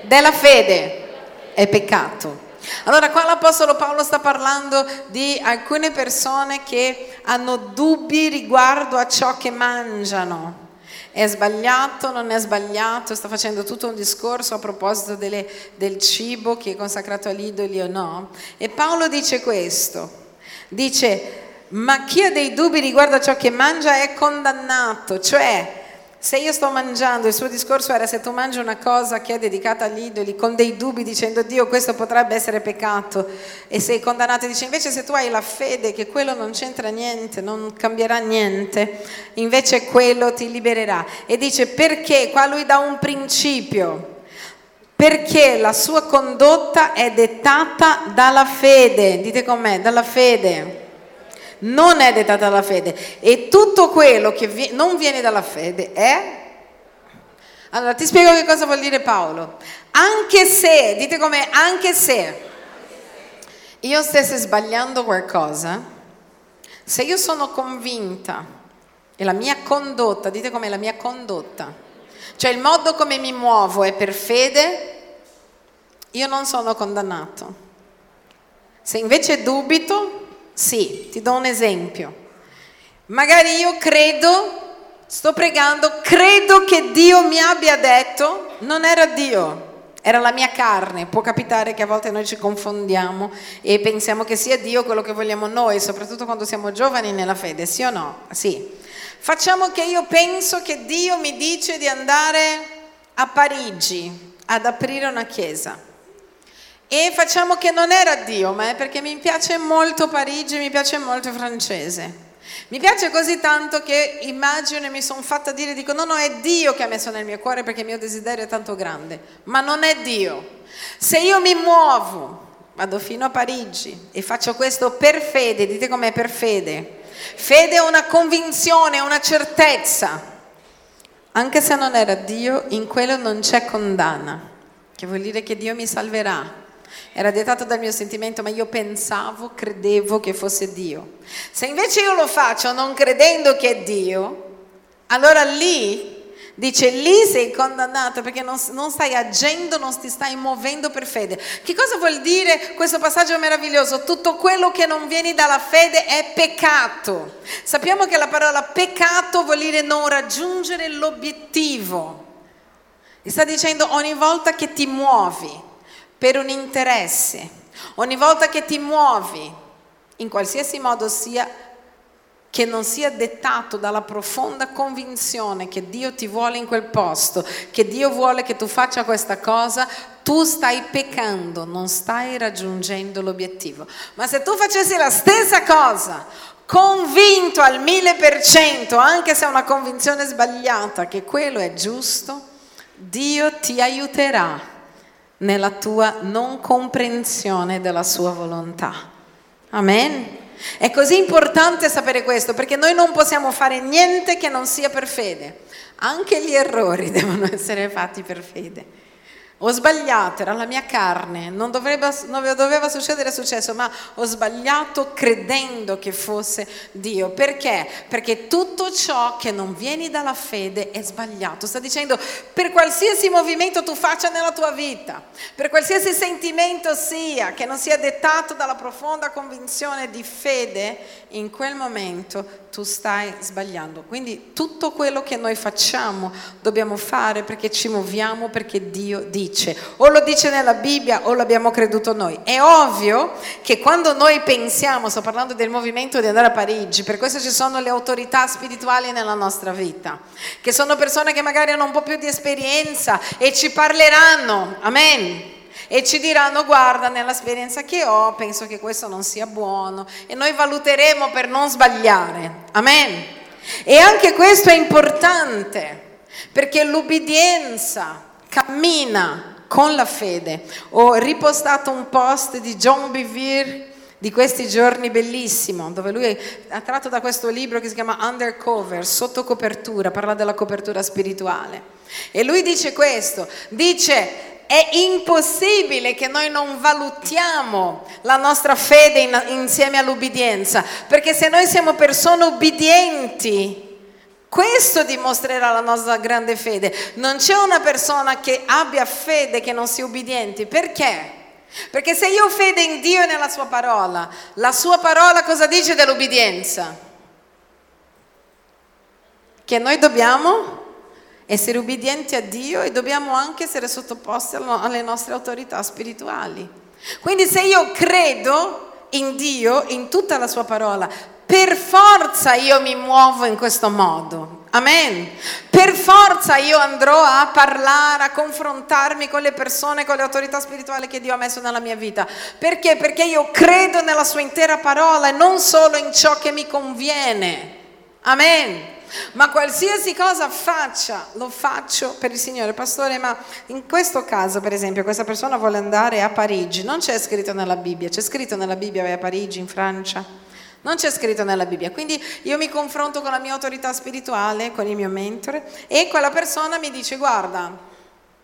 della fede è peccato. Allora qua l'Apostolo Paolo sta parlando di alcune persone che hanno dubbi riguardo a ciò che mangiano. È sbagliato, non è sbagliato, sta facendo tutto un discorso a proposito delle, del cibo che è consacrato agli idoli o no. E Paolo dice questo, dice, ma chi ha dei dubbi riguardo a ciò che mangia è condannato, cioè se io sto mangiando, il suo discorso era se tu mangi una cosa che è dedicata agli idoli con dei dubbi dicendo Dio questo potrebbe essere peccato e sei condannato, dice invece se tu hai la fede che quello non c'entra niente, non cambierà niente, invece quello ti libererà. E dice perché? Qua lui dà un principio, perché la sua condotta è dettata dalla fede, dite con me, dalla fede non è dettata dalla fede e tutto quello che vi- non viene dalla fede è... Allora ti spiego che cosa vuol dire Paolo. Anche se, dite come anche se io stesse sbagliando qualcosa, se io sono convinta e la mia condotta, dite come la mia condotta, cioè il modo come mi muovo è per fede, io non sono condannato. Se invece dubito, sì, ti do un esempio. Magari io credo, sto pregando, credo che Dio mi abbia detto, non era Dio, era la mia carne. Può capitare che a volte noi ci confondiamo e pensiamo che sia Dio quello che vogliamo noi, soprattutto quando siamo giovani nella fede, sì o no? Sì. Facciamo che io penso che Dio mi dice di andare a Parigi ad aprire una chiesa e facciamo che non era Dio, ma è perché mi piace molto Parigi, mi piace molto il francese. Mi piace così tanto che immagino e mi sono fatta dire, dico no, no, è Dio che ha messo nel mio cuore perché il mio desiderio è tanto grande, ma non è Dio. Se io mi muovo, vado fino a Parigi e faccio questo per fede, dite com'è per fede. Fede è una convinzione, una certezza. Anche se non era Dio, in quello non c'è condanna, che vuol dire che Dio mi salverà era dettato dal mio sentimento, ma io pensavo, credevo che fosse Dio. Se invece io lo faccio non credendo che è Dio, allora lì dice lì sei condannato perché non, non, stai agendo, non ti stai muovendo per fede. Che cosa vuol dire questo passaggio meraviglioso? Tutto quello che non viene dalla fede è peccato. Sappiamo che la parola peccato vuol dire non raggiungere l'obiettivo. E sta dicendo ogni volta che ti muovi per un interesse. Ogni volta che ti muovi, in qualsiasi modo sia, che non sia dettato dalla profonda convinzione che Dio ti vuole in quel posto, che Dio vuole che tu faccia questa cosa, tu stai peccando, non stai raggiungendo l'obiettivo. Ma se tu facessi la stessa cosa, convinto al mille per cento, anche se è una convinzione sbagliata, che quello è giusto, Dio ti aiuterà nella tua non comprensione della sua volontà. Amen. È così importante sapere questo perché noi non possiamo fare niente che non sia per fede. Anche gli errori devono essere fatti per fede. Ho sbagliato, era la mia carne, non, dovrebbe, non doveva succedere, è successo, ma ho sbagliato credendo che fosse Dio. Perché? Perché tutto ciò che non viene dalla fede è sbagliato. Sta dicendo, per qualsiasi movimento tu faccia nella tua vita, per qualsiasi sentimento sia, che non sia dettato dalla profonda convinzione di fede, in quel momento tu stai sbagliando. Quindi tutto quello che noi facciamo dobbiamo fare perché ci muoviamo, perché Dio dice. O lo dice nella Bibbia o l'abbiamo creduto noi. È ovvio che quando noi pensiamo, sto parlando del movimento di andare a Parigi, per questo ci sono le autorità spirituali nella nostra vita, che sono persone che magari hanno un po' più di esperienza e ci parleranno. Amen e ci diranno guarda nell'esperienza che ho penso che questo non sia buono e noi valuteremo per non sbagliare. Amen. E anche questo è importante perché l'ubbidienza cammina con la fede. Ho ripostato un post di John Bevere di questi giorni bellissimo, dove lui ha tratto da questo libro che si chiama Undercover, sotto copertura, parla della copertura spirituale. E lui dice questo, dice è impossibile che noi non valutiamo la nostra fede in, insieme all'ubbidienza, perché se noi siamo persone ubbidienti, Questo dimostrerà la nostra grande fede. Non c'è una persona che abbia fede che non sia ubbidiente. Perché? Perché se io ho fede in Dio e nella sua parola, la sua parola cosa dice dell'ubbidienza? Che noi dobbiamo essere ubbidienti a Dio e dobbiamo anche essere sottoposti alle nostre autorità spirituali. Quindi se io credo in Dio, in tutta la sua parola, per forza io mi muovo in questo modo. Amen. Per forza io andrò a parlare, a confrontarmi con le persone, con le autorità spirituali che Dio ha messo nella mia vita. Perché? Perché io credo nella sua intera parola e non solo in ciò che mi conviene. Amen. Ma qualsiasi cosa faccia, lo faccio per il Signore. Pastore, ma in questo caso, per esempio, questa persona vuole andare a Parigi, non c'è scritto nella Bibbia, c'è scritto nella Bibbia vai a Parigi, in Francia? Non c'è scritto nella Bibbia. Quindi io mi confronto con la mia autorità spirituale, con il mio mentore, e quella persona mi dice, guarda,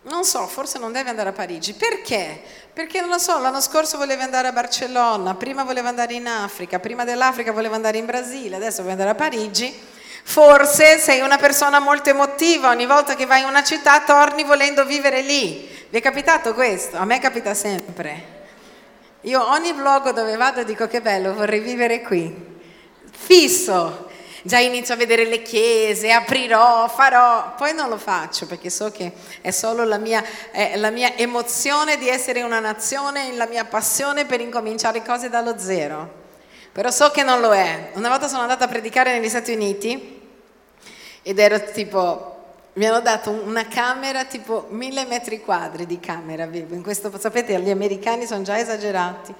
non so, forse non deve andare a Parigi. Perché? Perché non lo so, l'anno scorso voleva andare a Barcellona, prima voleva andare in Africa, prima dell'Africa voleva andare in Brasile, adesso vuole andare a Parigi. Forse sei una persona molto emotiva, ogni volta che vai in una città torni volendo vivere lì. Vi è capitato questo? A me capita sempre. Io ogni vlog dove vado dico che bello, vorrei vivere qui. Fisso. Già inizio a vedere le chiese, aprirò, farò, poi non lo faccio perché so che è solo la mia, eh, la mia emozione di essere una nazione, la mia passione per incominciare cose dallo zero. Però so che non lo è. Una volta sono andata a predicare negli Stati Uniti ed ero tipo mi hanno dato una camera tipo mille metri quadri di camera avevo questo, sapete gli americani sono già esagerati.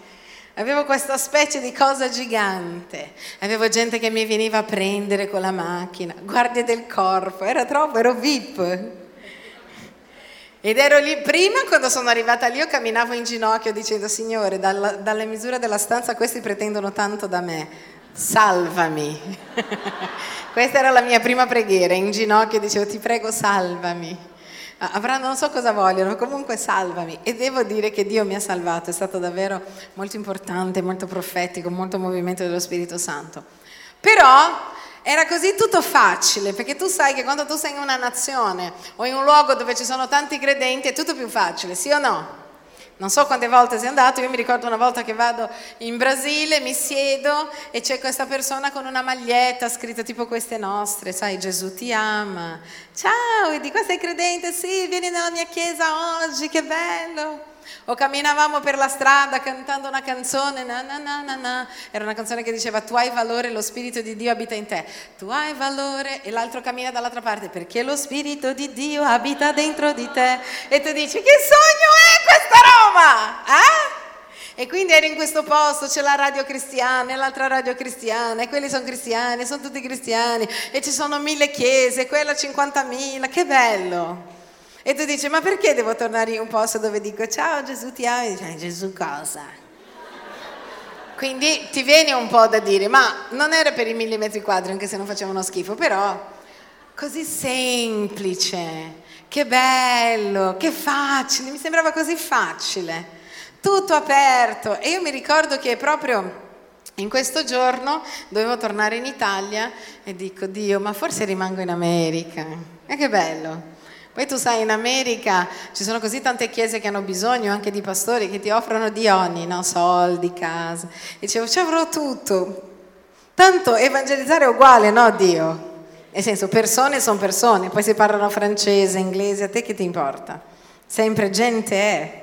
Avevo questa specie di cosa gigante. Avevo gente che mi veniva a prendere con la macchina guardie del corpo era troppo, ero VIP ed ero lì prima quando sono arrivata lì io camminavo in ginocchio dicendo signore dalla, dalle misure della stanza questi pretendono tanto da me salvami Questa era la mia prima preghiera, in ginocchio dicevo ti prego salvami. Avranno, non so cosa vogliono, comunque salvami. E devo dire che Dio mi ha salvato, è stato davvero molto importante, molto profetico, molto movimento dello Spirito Santo. Però era così tutto facile, perché tu sai che quando tu sei in una nazione o in un luogo dove ci sono tanti credenti è tutto più facile, sì o no? Non so quante volte sei andato, io mi ricordo una volta che vado in Brasile, mi siedo e c'è questa persona con una maglietta scritta tipo queste nostre, sai, Gesù ti ama. Ciao, e dico, sei credente? Sì, vieni nella mia chiesa oggi, che bello. O camminavamo per la strada cantando una canzone, na, na, na, na, era una canzone che diceva tu hai valore, lo Spirito di Dio abita in te, tu hai valore e l'altro cammina dall'altra parte perché lo Spirito di Dio abita dentro di te e tu dici che sogno è questa roba? Eh? E quindi ero in questo posto, c'è la radio cristiana e l'altra radio cristiana, e quelli sono cristiani, sono tutti cristiani, e ci sono mille chiese, quella 50.000, che bello! E tu dici, ma perché devo tornare in un posto dove dico ciao Gesù ti amo? E dici, Gesù cosa? Quindi ti viene un po' da dire, ma non era per i millimetri quadri, anche se non facevano schifo, però così semplice, che bello, che facile, mi sembrava così facile, tutto aperto. E io mi ricordo che proprio in questo giorno dovevo tornare in Italia e dico, Dio, ma forse rimango in America. E che bello. Poi tu sai, in America ci sono così tante chiese che hanno bisogno anche di pastori che ti offrono di ogni, no? soldi, casa. E dicevo, ci avrò tutto. Tanto evangelizzare è uguale, no Dio? Nel senso, persone sono persone, poi si parlano francese, inglese, a te che ti importa? Sempre gente è.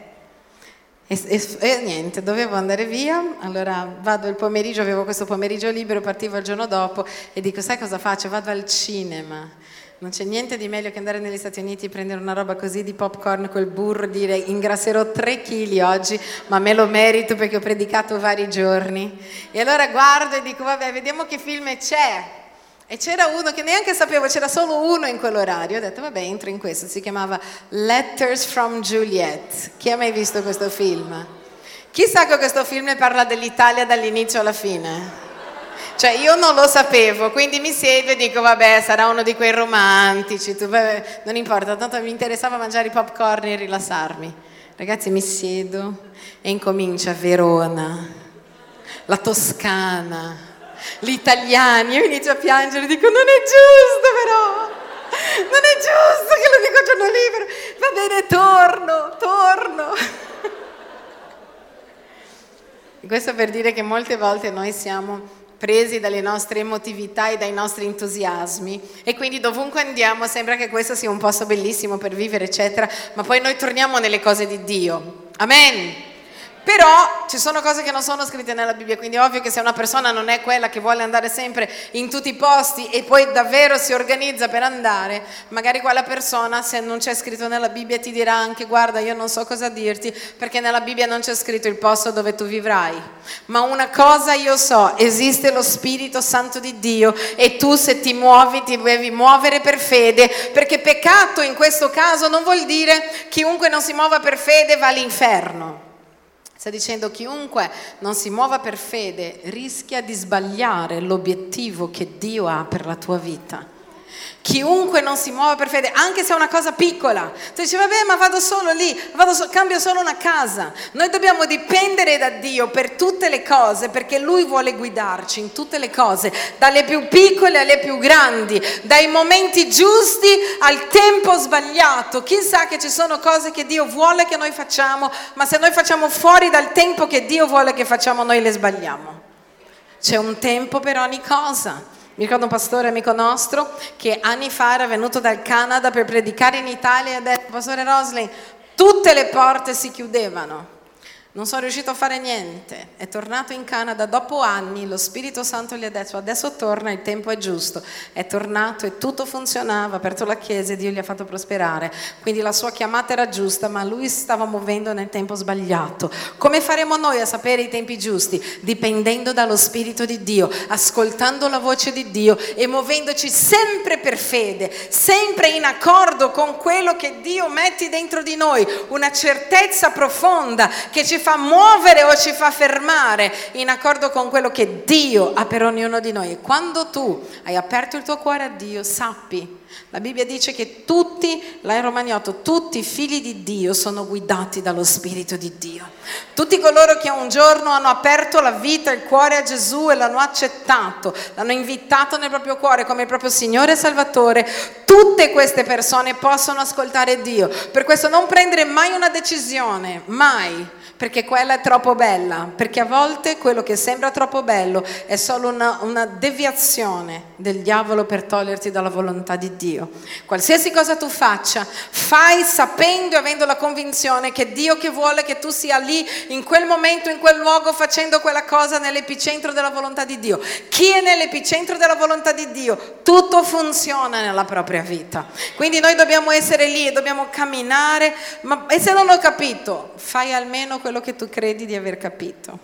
E, e, e, niente, dovevo andare via, allora vado il pomeriggio, avevo questo pomeriggio libero, partivo il giorno dopo e dico, sai cosa faccio? Vado al cinema. Non c'è niente di meglio che andare negli Stati Uniti e prendere una roba così di popcorn col burro, dire ingrasserò 3 kg oggi, ma me lo merito perché ho predicato vari giorni. E allora guardo e dico, vabbè, vediamo che film c'è. E c'era uno che neanche sapevo, c'era solo uno in quell'orario. Ho detto, vabbè, entro in questo. Si chiamava Letters from Juliet. Chi ha mai visto questo film? Chi sa che questo film parla dell'Italia dall'inizio alla fine? Cioè io non lo sapevo, quindi mi siedo e dico vabbè sarà uno di quei romantici, tu, vabbè, non importa, tanto mi interessava mangiare i popcorn e rilassarmi. Ragazzi mi siedo e incomincia Verona, la Toscana, Gli italiani, io inizio a piangere, dico non è giusto però, non è giusto che l'unico giorno libero, va bene torno, torno. Questo per dire che molte volte noi siamo presi dalle nostre emotività e dai nostri entusiasmi e quindi dovunque andiamo sembra che questo sia un posto bellissimo per vivere, eccetera, ma poi noi torniamo nelle cose di Dio. Amen. Però ci sono cose che non sono scritte nella Bibbia, quindi è ovvio che se una persona non è quella che vuole andare sempre in tutti i posti e poi davvero si organizza per andare, magari quella persona se non c'è scritto nella Bibbia ti dirà anche guarda io non so cosa dirti perché nella Bibbia non c'è scritto il posto dove tu vivrai. Ma una cosa io so, esiste lo Spirito Santo di Dio e tu se ti muovi ti devi muovere per fede perché peccato in questo caso non vuol dire chiunque non si muova per fede va all'inferno. Sta dicendo chiunque non si muova per fede rischia di sbagliare l'obiettivo che Dio ha per la tua vita. Chiunque non si muove per fede, anche se è una cosa piccola, tu dici vabbè ma vado solo lì, vado so- cambio solo una casa. Noi dobbiamo dipendere da Dio per tutte le cose perché Lui vuole guidarci in tutte le cose, dalle più piccole alle più grandi, dai momenti giusti al tempo sbagliato. Chissà che ci sono cose che Dio vuole che noi facciamo, ma se noi facciamo fuori dal tempo che Dio vuole che facciamo, noi le sbagliamo. C'è un tempo per ogni cosa. Mi ricordo un pastore amico nostro che anni fa era venuto dal Canada per predicare in Italia e ha detto, pastore Rosling, tutte le porte si chiudevano. Non sono riuscito a fare niente. È tornato in Canada dopo anni, lo Spirito Santo gli ha detto adesso torna, il tempo è giusto. È tornato e tutto funzionava, ha aperto la chiesa e Dio gli ha fatto prosperare. Quindi la sua chiamata era giusta, ma lui stava muovendo nel tempo sbagliato. Come faremo noi a sapere i tempi giusti? Dipendendo dallo Spirito di Dio, ascoltando la voce di Dio e muovendoci sempre per fede, sempre in accordo con quello che Dio mette dentro di noi, una certezza profonda che ci fa muovere o ci fa fermare in accordo con quello che Dio ha per ognuno di noi. E quando tu hai aperto il tuo cuore a Dio, sappi la Bibbia dice che tutti, là in Romagnotto, tutti i figli di Dio sono guidati dallo Spirito di Dio. Tutti coloro che un giorno hanno aperto la vita, il cuore a Gesù e l'hanno accettato, l'hanno invitato nel proprio cuore come il proprio Signore e Salvatore, tutte queste persone possono ascoltare Dio. Per questo non prendere mai una decisione, mai perché quella è troppo bella, perché a volte quello che sembra troppo bello è solo una, una deviazione del diavolo per toglierti dalla volontà di Dio. Qualsiasi cosa tu faccia, fai sapendo e avendo la convinzione che Dio che vuole che tu sia lì in quel momento, in quel luogo, facendo quella cosa nell'epicentro della volontà di Dio. Chi è nell'epicentro della volontà di Dio? Tutto funziona nella propria vita. Quindi noi dobbiamo essere lì e dobbiamo camminare, ma e se non ho capito, fai almeno quello quello che tu credi di aver capito.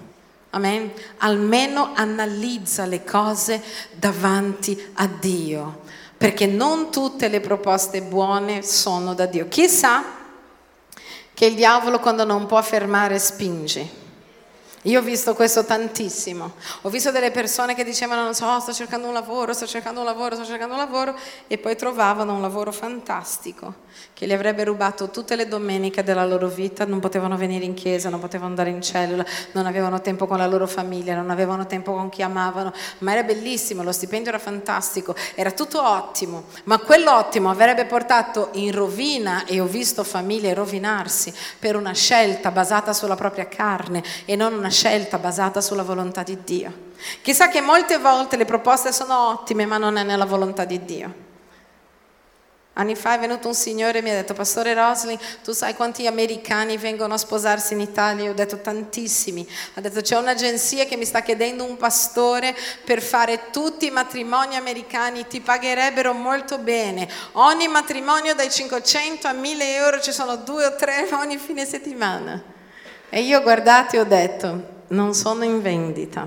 Amen. Almeno analizza le cose davanti a Dio, perché non tutte le proposte buone sono da Dio. Chissà che il diavolo quando non può fermare spinge. Io ho visto questo tantissimo. Ho visto delle persone che dicevano, non so, sto cercando un lavoro, sto cercando un lavoro, sto cercando un lavoro, e poi trovavano un lavoro fantastico che gli avrebbe rubato tutte le domeniche della loro vita, non potevano venire in chiesa, non potevano andare in cellula, non avevano tempo con la loro famiglia, non avevano tempo con chi amavano, ma era bellissimo, lo stipendio era fantastico, era tutto ottimo, ma quell'ottimo avrebbe portato in rovina, e ho visto famiglie rovinarsi per una scelta basata sulla propria carne e non una scelta basata sulla volontà di Dio. Chissà che molte volte le proposte sono ottime, ma non è nella volontà di Dio. Anni fa è venuto un signore e mi ha detto, Pastore Rosling, tu sai quanti americani vengono a sposarsi in Italia? Io ho detto tantissimi. Ha detto, c'è un'agenzia che mi sta chiedendo un pastore per fare tutti i matrimoni americani, ti pagherebbero molto bene. Ogni matrimonio dai 500 a 1000 euro, ci sono due o tre ogni fine settimana. E io guardate ho detto, non sono in vendita.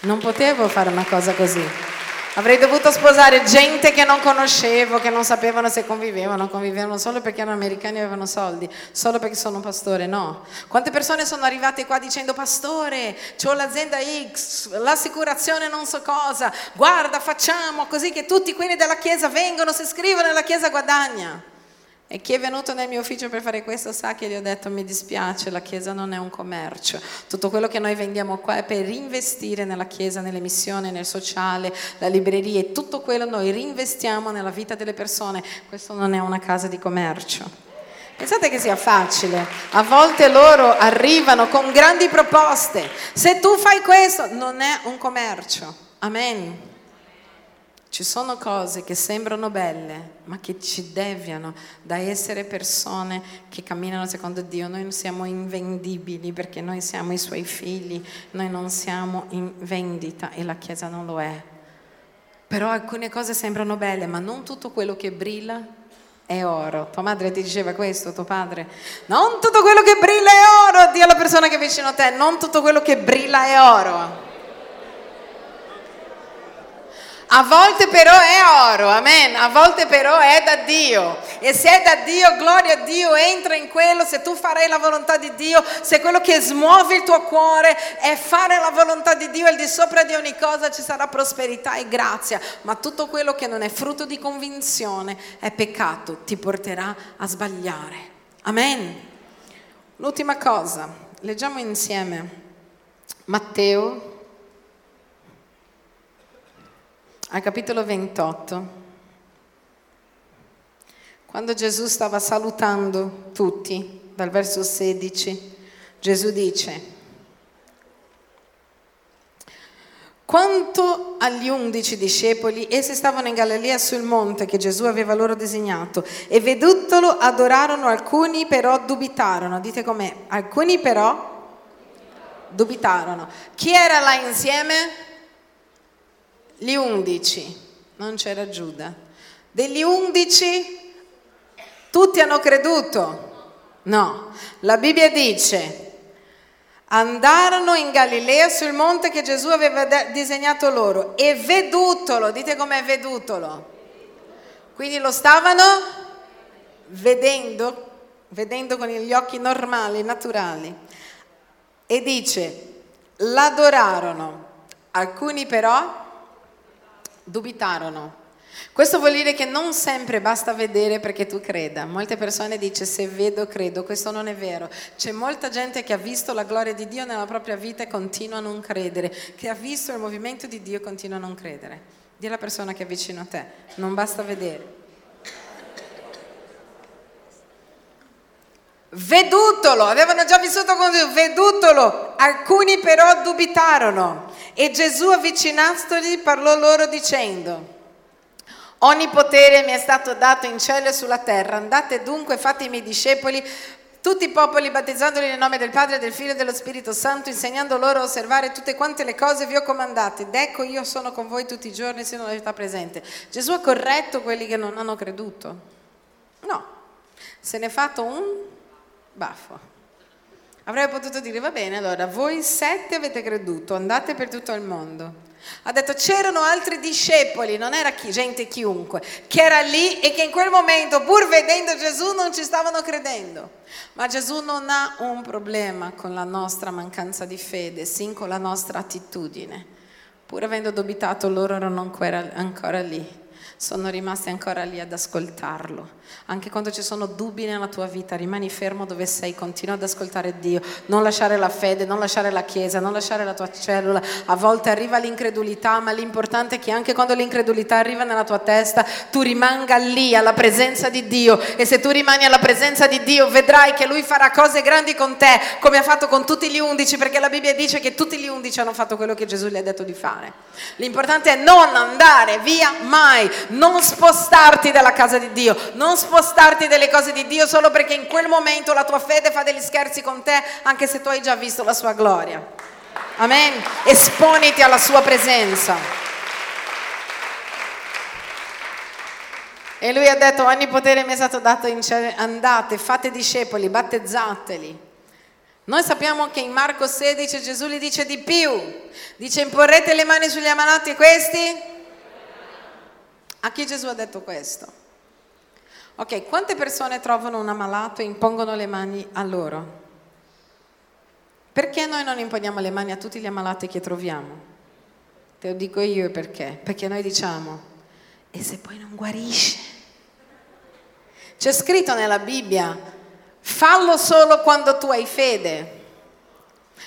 Non potevo fare una cosa così. Avrei dovuto sposare gente che non conoscevo, che non sapevano se convivevano, convivevano solo perché erano americani e avevano soldi, solo perché sono un pastore, no. Quante persone sono arrivate qua dicendo pastore, ho l'azienda X, l'assicurazione non so cosa, guarda facciamo così che tutti quelli della chiesa vengono, si iscrivono e la chiesa guadagna. E chi è venuto nel mio ufficio per fare questo sa che gli ho detto mi dispiace, la Chiesa non è un commercio. Tutto quello che noi vendiamo qua è per reinvestire nella Chiesa, nelle missioni, nel sociale, la libreria e tutto quello noi reinvestiamo nella vita delle persone. Questo non è una casa di commercio. Pensate che sia facile, a volte loro arrivano con grandi proposte. Se tu fai questo, non è un commercio. Amen. Ci sono cose che sembrano belle, ma che ci deviano da essere persone che camminano secondo Dio. Noi non siamo invendibili perché noi siamo i suoi figli, noi non siamo in vendita e la Chiesa non lo è. Però alcune cose sembrano belle, ma non tutto quello che brilla è oro. Tua madre ti diceva questo, tuo padre? Non tutto quello che brilla è oro, Dio alla persona che è vicino a te, non tutto quello che brilla è oro. A volte però è oro, amen, a volte però è da Dio. E se è da Dio, gloria a Dio, entra in quello, se tu farai la volontà di Dio, se quello che smuove il tuo cuore è fare la volontà di Dio, al di sopra di ogni cosa ci sarà prosperità e grazia. Ma tutto quello che non è frutto di convinzione è peccato, ti porterà a sbagliare. Amen. L'ultima cosa, leggiamo insieme Matteo al capitolo 28, quando Gesù stava salutando tutti, dal verso 16, Gesù dice, Quanto agli undici discepoli, essi stavano in Galilea sul monte che Gesù aveva loro designato e vedutolo adorarono, alcuni però dubitarono. Dite com'è? Alcuni però dubitarono. Chi era là insieme? Gli undici, non c'era Giuda. Degli undici, tutti hanno creduto? No, la Bibbia dice, andarono in Galilea sul monte che Gesù aveva disegnato loro e vedutolo, dite com'è vedutolo. Quindi lo stavano vedendo, vedendo con gli occhi normali, naturali. E dice, l'adorarono, alcuni però dubitarono. Questo vuol dire che non sempre basta vedere perché tu creda. Molte persone dicono se vedo credo, questo non è vero. C'è molta gente che ha visto la gloria di Dio nella propria vita e continua a non credere, che ha visto il movimento di Dio e continua a non credere. Dì alla persona che è vicino a te, non basta vedere. Vedutolo, avevano già vissuto con Dio, vedutolo, alcuni però dubitarono. E Gesù avvicinandoli parlò loro dicendo, ogni potere mi è stato dato in cielo e sulla terra, andate dunque, fate i miei discepoli, tutti i popoli, battezzandoli nel nome del Padre, del Figlio e dello Spirito Santo, insegnando loro a osservare tutte quante le cose vi ho comandate. Ed ecco io sono con voi tutti i giorni sino alla città presente. Gesù ha corretto quelli che non hanno creduto? No, se ne è fatto un baffo. Avrebbe potuto dire, va bene, allora voi sette avete creduto, andate per tutto il mondo. Ha detto c'erano altri discepoli, non era chi, gente chiunque, che era lì e che in quel momento, pur vedendo Gesù, non ci stavano credendo. Ma Gesù non ha un problema con la nostra mancanza di fede, sì con la nostra attitudine. Pur avendo dubitato, loro erano ancora lì sono rimasti ancora lì ad ascoltarlo. Anche quando ci sono dubbi nella tua vita, rimani fermo dove sei, continua ad ascoltare Dio, non lasciare la fede, non lasciare la chiesa, non lasciare la tua cellula. A volte arriva l'incredulità, ma l'importante è che anche quando l'incredulità arriva nella tua testa, tu rimanga lì alla presenza di Dio e se tu rimani alla presenza di Dio, vedrai che lui farà cose grandi con te, come ha fatto con tutti gli undici, perché la Bibbia dice che tutti gli undici hanno fatto quello che Gesù gli ha detto di fare. L'importante è non andare via mai, non spostarti dalla casa di Dio, non spostarti dalle cose di Dio solo perché in quel momento la tua fede fa degli scherzi con te, anche se tu hai già visto la sua gloria. Amen. Esponiti alla sua presenza. E lui ha detto, ogni potere mi è stato dato in cielo, andate, fate discepoli, battezzateli. Noi sappiamo che in Marco 16 Gesù gli dice di più, dice imporrete le mani sugli ammalati questi a chi Gesù ha detto questo? Ok, quante persone trovano un ammalato e impongono le mani a loro? Perché noi non imponiamo le mani a tutti gli ammalati che troviamo? Te lo dico io perché. Perché noi diciamo, e se poi non guarisce? C'è scritto nella Bibbia, fallo solo quando tu hai fede.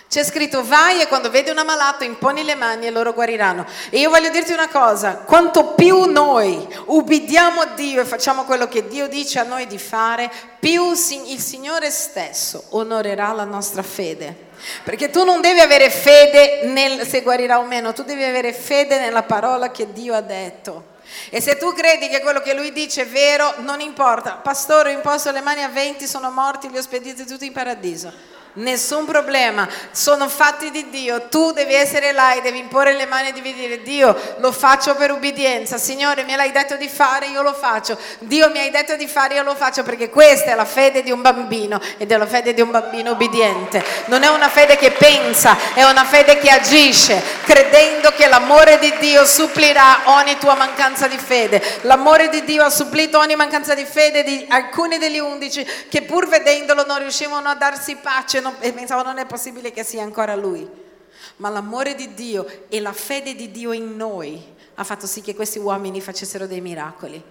C'è scritto vai e quando vedi un ammalato imponi le mani e loro guariranno. E io voglio dirti una cosa, quanto più noi ubbidiamo a Dio e facciamo quello che Dio dice a noi di fare, più il Signore stesso onorerà la nostra fede. Perché tu non devi avere fede nel se guarirà o meno, tu devi avere fede nella parola che Dio ha detto. E se tu credi che quello che lui dice è vero, non importa. Pastore, ho imposto le mani a 20, sono morti, li ho spediti tutti in paradiso. Nessun problema, sono fatti di Dio, tu devi essere là e devi imporre le mani e devi dire Dio lo faccio per ubbidienza, Signore mi hai detto di fare, io lo faccio, Dio mi hai detto di fare, io lo faccio. Perché questa è la fede di un bambino ed è la fede di un bambino ubbidiente, non è una fede che pensa, è una fede che agisce, credendo che l'amore di Dio supplirà ogni tua mancanza di fede, l'amore di Dio ha supplito ogni mancanza di fede di alcuni degli undici che pur vedendolo non riuscivano a darsi pace non, e pensavo non è possibile che sia ancora lui. Ma l'amore di Dio e la fede di Dio in noi ha fatto sì che questi uomini facessero dei miracoli.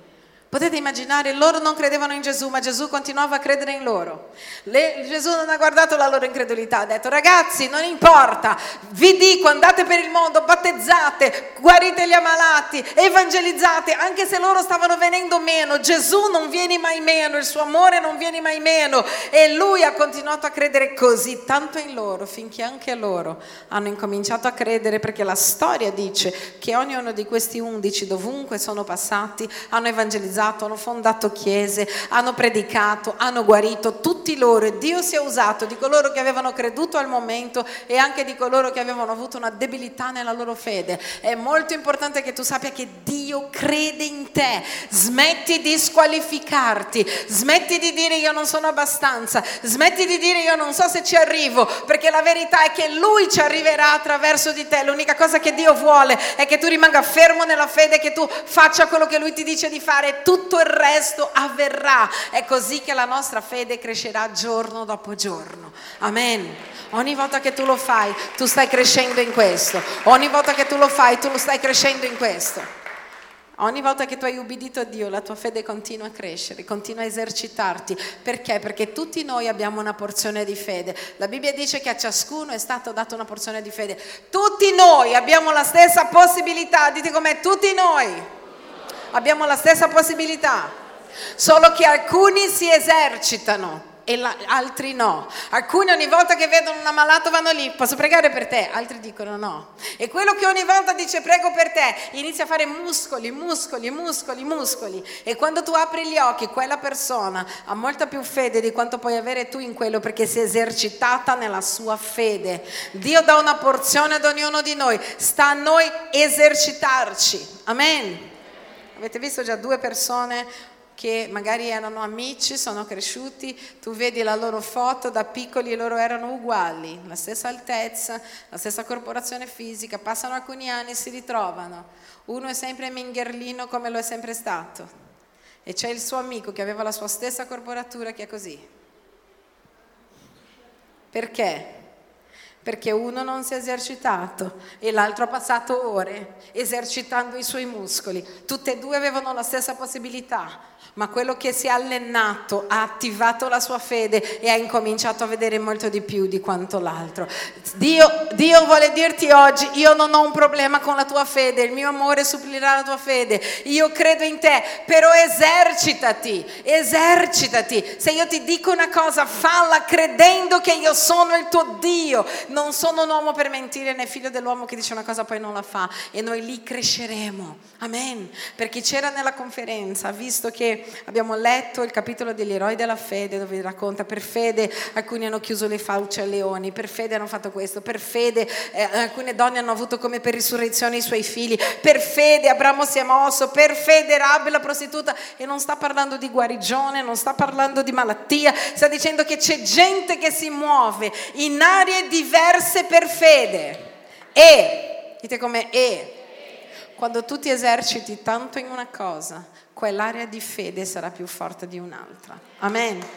Potete immaginare, loro non credevano in Gesù, ma Gesù continuava a credere in loro. Le, Gesù non ha guardato la loro incredulità, ha detto ragazzi non importa, vi dico andate per il mondo, battezzate, guarite gli ammalati, evangelizzate, anche se loro stavano venendo meno, Gesù non viene mai meno, il suo amore non viene mai meno e lui ha continuato a credere così tanto in loro finché anche loro hanno incominciato a credere perché la storia dice che ognuno di questi undici dovunque sono passati hanno evangelizzato evangelizzato, hanno fondato chiese, hanno predicato, hanno guarito, tutti loro e Dio si è usato di coloro che avevano creduto al momento e anche di coloro che avevano avuto una debilità nella loro fede. È molto importante che tu sappia che Dio crede in te, smetti di squalificarti, smetti di dire io non sono abbastanza, smetti di dire io non so se ci arrivo, perché la verità è che Lui ci arriverà attraverso di te. L'unica cosa che Dio vuole è che tu rimanga fermo nella fede, che tu faccia quello che Lui ti dice di fare tutto il resto avverrà. È così che la nostra fede crescerà giorno dopo giorno. Amen. Ogni volta che tu lo fai, tu stai crescendo in questo. Ogni volta che tu lo fai, tu lo stai crescendo in questo. Ogni volta che tu hai ubbidito a Dio, la tua fede continua a crescere, continua a esercitarti. Perché? Perché tutti noi abbiamo una porzione di fede. La Bibbia dice che a ciascuno è stata data una porzione di fede. Tutti noi abbiamo la stessa possibilità. Dite com'è, tutti noi abbiamo la stessa possibilità, solo che alcuni si esercitano e la, altri no. Alcuni ogni volta che vedono un ammalato vanno lì, posso pregare per te? Altri dicono no. E quello che ogni volta dice prego per te, inizia a fare muscoli, muscoli, muscoli, muscoli. E quando tu apri gli occhi, quella persona ha molta più fede di quanto puoi avere tu in quello perché si è esercitata nella sua fede. Dio dà una porzione ad ognuno di noi, sta a noi esercitarci. Amen. Avete visto già due persone che magari erano amici, sono cresciuti, tu vedi la loro foto da piccoli e loro erano uguali, la stessa altezza, la stessa corporazione fisica, passano alcuni anni e si ritrovano. Uno è sempre mingherlino come lo è sempre stato e c'è il suo amico che aveva la sua stessa corporatura che è così. Perché? Perché uno non si è esercitato e l'altro ha passato ore esercitando i suoi muscoli. Tutte e due avevano la stessa possibilità, ma quello che si è allenato ha attivato la sua fede e ha incominciato a vedere molto di più di quanto l'altro. Dio, Dio vuole dirti oggi, io non ho un problema con la tua fede, il mio amore supplirà la tua fede, io credo in te, però esercitati, esercitati. Se io ti dico una cosa, falla credendo che io sono il tuo Dio non sono un uomo per mentire né figlio dell'uomo che dice una cosa poi non la fa e noi lì cresceremo. Amen. Per chi c'era nella conferenza, visto che abbiamo letto il capitolo degli eroi della fede dove racconta per fede alcuni hanno chiuso le fauci ai leoni, per fede hanno fatto questo, per fede eh, alcune donne hanno avuto come per risurrezione i suoi figli, per fede Abramo si è mosso, per fede Rabbe la prostituta e non sta parlando di guarigione, non sta parlando di malattia, sta dicendo che c'è gente che si muove in aree diverse per fede. E, dite come e, quando tu ti eserciti tanto in una cosa, quell'area di fede sarà più forte di un'altra. Amen.